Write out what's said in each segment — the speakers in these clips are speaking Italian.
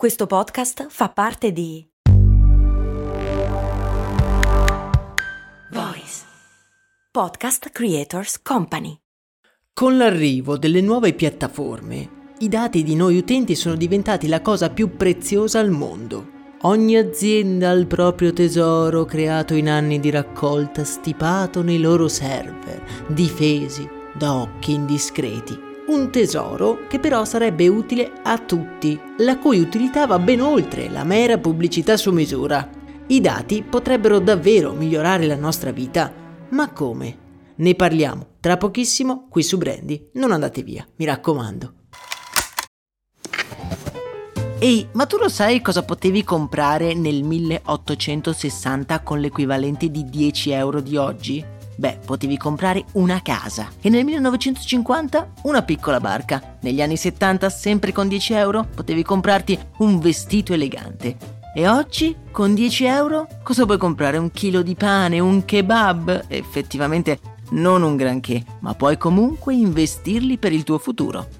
Questo podcast fa parte di Voice Podcast Creators Company. Con l'arrivo delle nuove piattaforme, i dati di noi utenti sono diventati la cosa più preziosa al mondo. Ogni azienda ha il proprio tesoro creato in anni di raccolta stipato nei loro server, difesi da occhi indiscreti un tesoro che però sarebbe utile a tutti, la cui utilità va ben oltre la mera pubblicità su misura. I dati potrebbero davvero migliorare la nostra vita, ma come? Ne parliamo tra pochissimo qui su Brandy, non andate via, mi raccomando. Ehi, ma tu lo sai cosa potevi comprare nel 1860 con l'equivalente di 10 euro di oggi? Beh, potevi comprare una casa e nel 1950 una piccola barca. Negli anni 70, sempre con 10 euro, potevi comprarti un vestito elegante. E oggi, con 10 euro, cosa puoi comprare? Un chilo di pane, un kebab? Effettivamente non un granché, ma puoi comunque investirli per il tuo futuro.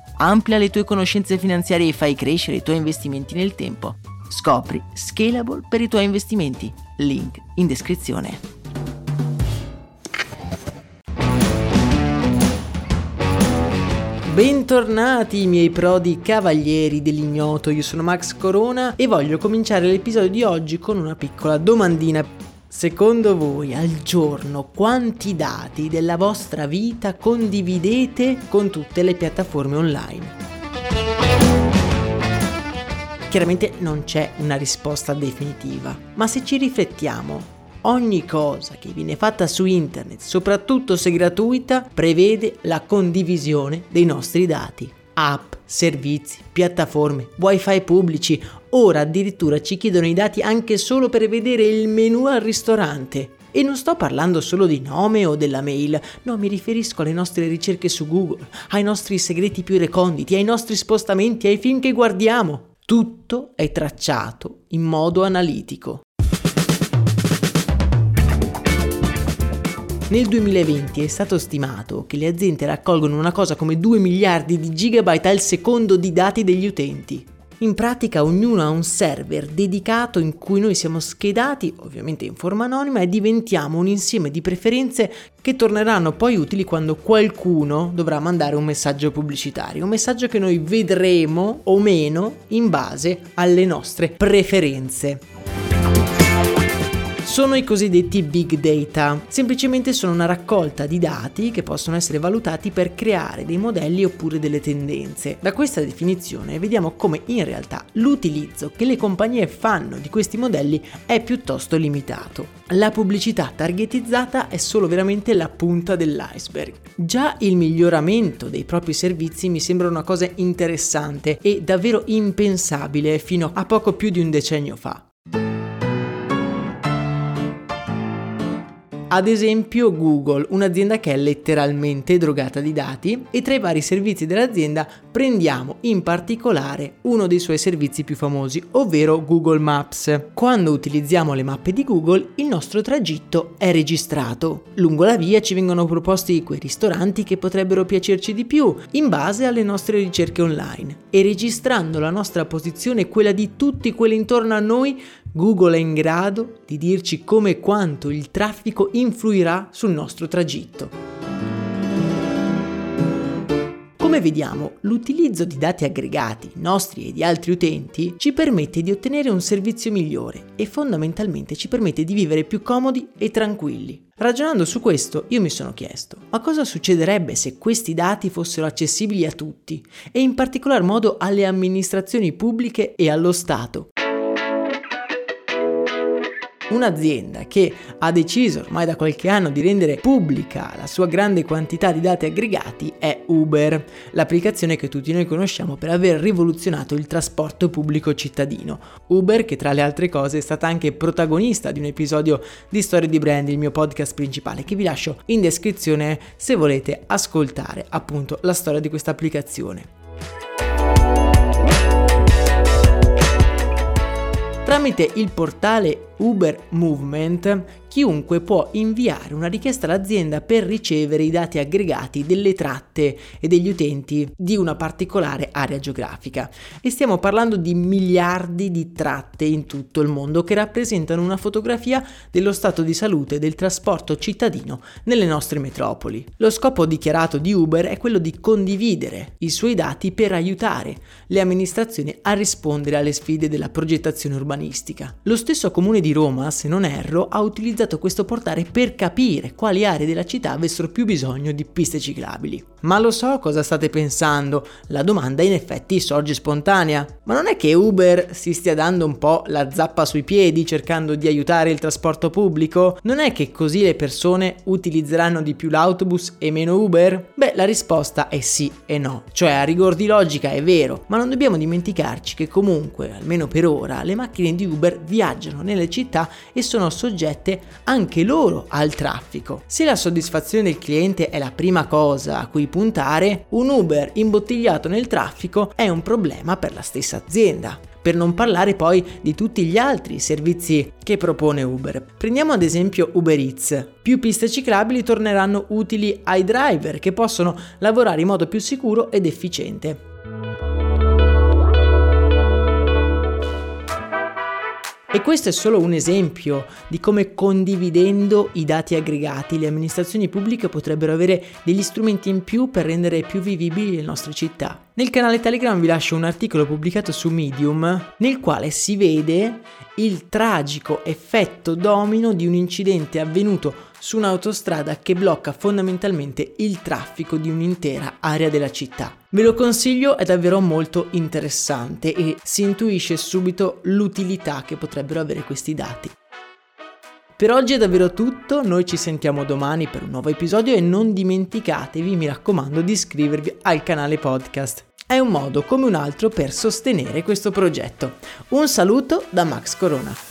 Amplia le tue conoscenze finanziarie e fai crescere i tuoi investimenti nel tempo. Scopri Scalable per i tuoi investimenti. Link in descrizione. Bentornati miei prodi cavalieri dell'ignoto, io sono Max Corona e voglio cominciare l'episodio di oggi con una piccola domandina Secondo voi al giorno quanti dati della vostra vita condividete con tutte le piattaforme online? Chiaramente non c'è una risposta definitiva, ma se ci riflettiamo, ogni cosa che viene fatta su internet, soprattutto se gratuita, prevede la condivisione dei nostri dati app, servizi, piattaforme, wifi pubblici, ora addirittura ci chiedono i dati anche solo per vedere il menu al ristorante. E non sto parlando solo di nome o della mail, no, mi riferisco alle nostre ricerche su Google, ai nostri segreti più reconditi, ai nostri spostamenti, ai film che guardiamo. Tutto è tracciato in modo analitico. Nel 2020 è stato stimato che le aziende raccolgono una cosa come 2 miliardi di gigabyte al secondo di dati degli utenti. In pratica ognuno ha un server dedicato in cui noi siamo schedati, ovviamente in forma anonima, e diventiamo un insieme di preferenze che torneranno poi utili quando qualcuno dovrà mandare un messaggio pubblicitario, un messaggio che noi vedremo o meno in base alle nostre preferenze sono i cosiddetti big data. Semplicemente sono una raccolta di dati che possono essere valutati per creare dei modelli oppure delle tendenze. Da questa definizione vediamo come in realtà l'utilizzo che le compagnie fanno di questi modelli è piuttosto limitato. La pubblicità targetizzata è solo veramente la punta dell'iceberg. Già il miglioramento dei propri servizi mi sembra una cosa interessante e davvero impensabile fino a poco più di un decennio fa. Ad esempio Google, un'azienda che è letteralmente drogata di dati e tra i vari servizi dell'azienda prendiamo in particolare uno dei suoi servizi più famosi, ovvero Google Maps. Quando utilizziamo le mappe di Google il nostro tragitto è registrato. Lungo la via ci vengono proposti quei ristoranti che potrebbero piacerci di più in base alle nostre ricerche online e registrando la nostra posizione e quella di tutti quelli intorno a noi Google è in grado di dirci come e quanto il traffico influirà sul nostro tragitto. Come vediamo, l'utilizzo di dati aggregati, nostri e di altri utenti, ci permette di ottenere un servizio migliore e fondamentalmente ci permette di vivere più comodi e tranquilli. Ragionando su questo, io mi sono chiesto, ma cosa succederebbe se questi dati fossero accessibili a tutti e in particolar modo alle amministrazioni pubbliche e allo Stato? Un'azienda che ha deciso ormai da qualche anno di rendere pubblica la sua grande quantità di dati aggregati è Uber, l'applicazione che tutti noi conosciamo per aver rivoluzionato il trasporto pubblico cittadino. Uber che tra le altre cose è stata anche protagonista di un episodio di Storie di Brand, il mio podcast principale, che vi lascio in descrizione se volete ascoltare appunto la storia di questa applicazione. Tramite il portale Uber Movement chiunque può inviare una richiesta all'azienda per ricevere i dati aggregati delle tratte e degli utenti di una particolare area geografica. E stiamo parlando di miliardi di tratte in tutto il mondo che rappresentano una fotografia dello stato di salute del trasporto cittadino nelle nostre metropoli. Lo scopo dichiarato di Uber è quello di condividere i suoi dati per aiutare le amministrazioni a rispondere alle sfide della progettazione urbanistica. Lo stesso comune di Roma, se non erro, ha utilizzato questo portale per capire quali aree della città avessero più bisogno di piste ciclabili. Ma lo so cosa state pensando, la domanda in effetti sorge spontanea. Ma non è che Uber si stia dando un po' la zappa sui piedi cercando di aiutare il trasporto pubblico? Non è che così le persone utilizzeranno di più l'autobus e meno Uber? Beh, la risposta è sì e no. Cioè, a rigor di logica è vero, ma non dobbiamo dimenticarci che comunque, almeno per ora, le macchine di Uber viaggiano nelle città e sono soggette anche loro al traffico. Se la soddisfazione del cliente è la prima cosa a cui puntare, un Uber imbottigliato nel traffico è un problema per la stessa azienda per non parlare poi di tutti gli altri servizi che propone Uber. Prendiamo ad esempio Uber Eats. Più piste ciclabili torneranno utili ai driver che possono lavorare in modo più sicuro ed efficiente. E questo è solo un esempio di come condividendo i dati aggregati le amministrazioni pubbliche potrebbero avere degli strumenti in più per rendere più vivibili le nostre città. Nel canale Telegram vi lascio un articolo pubblicato su Medium nel quale si vede il tragico effetto domino di un incidente avvenuto su un'autostrada che blocca fondamentalmente il traffico di un'intera area della città. Ve lo consiglio, è davvero molto interessante e si intuisce subito l'utilità che potrebbero avere questi dati. Per oggi è davvero tutto, noi ci sentiamo domani per un nuovo episodio e non dimenticatevi, mi raccomando, di iscrivervi al canale podcast. È un modo come un altro per sostenere questo progetto. Un saluto da Max Corona.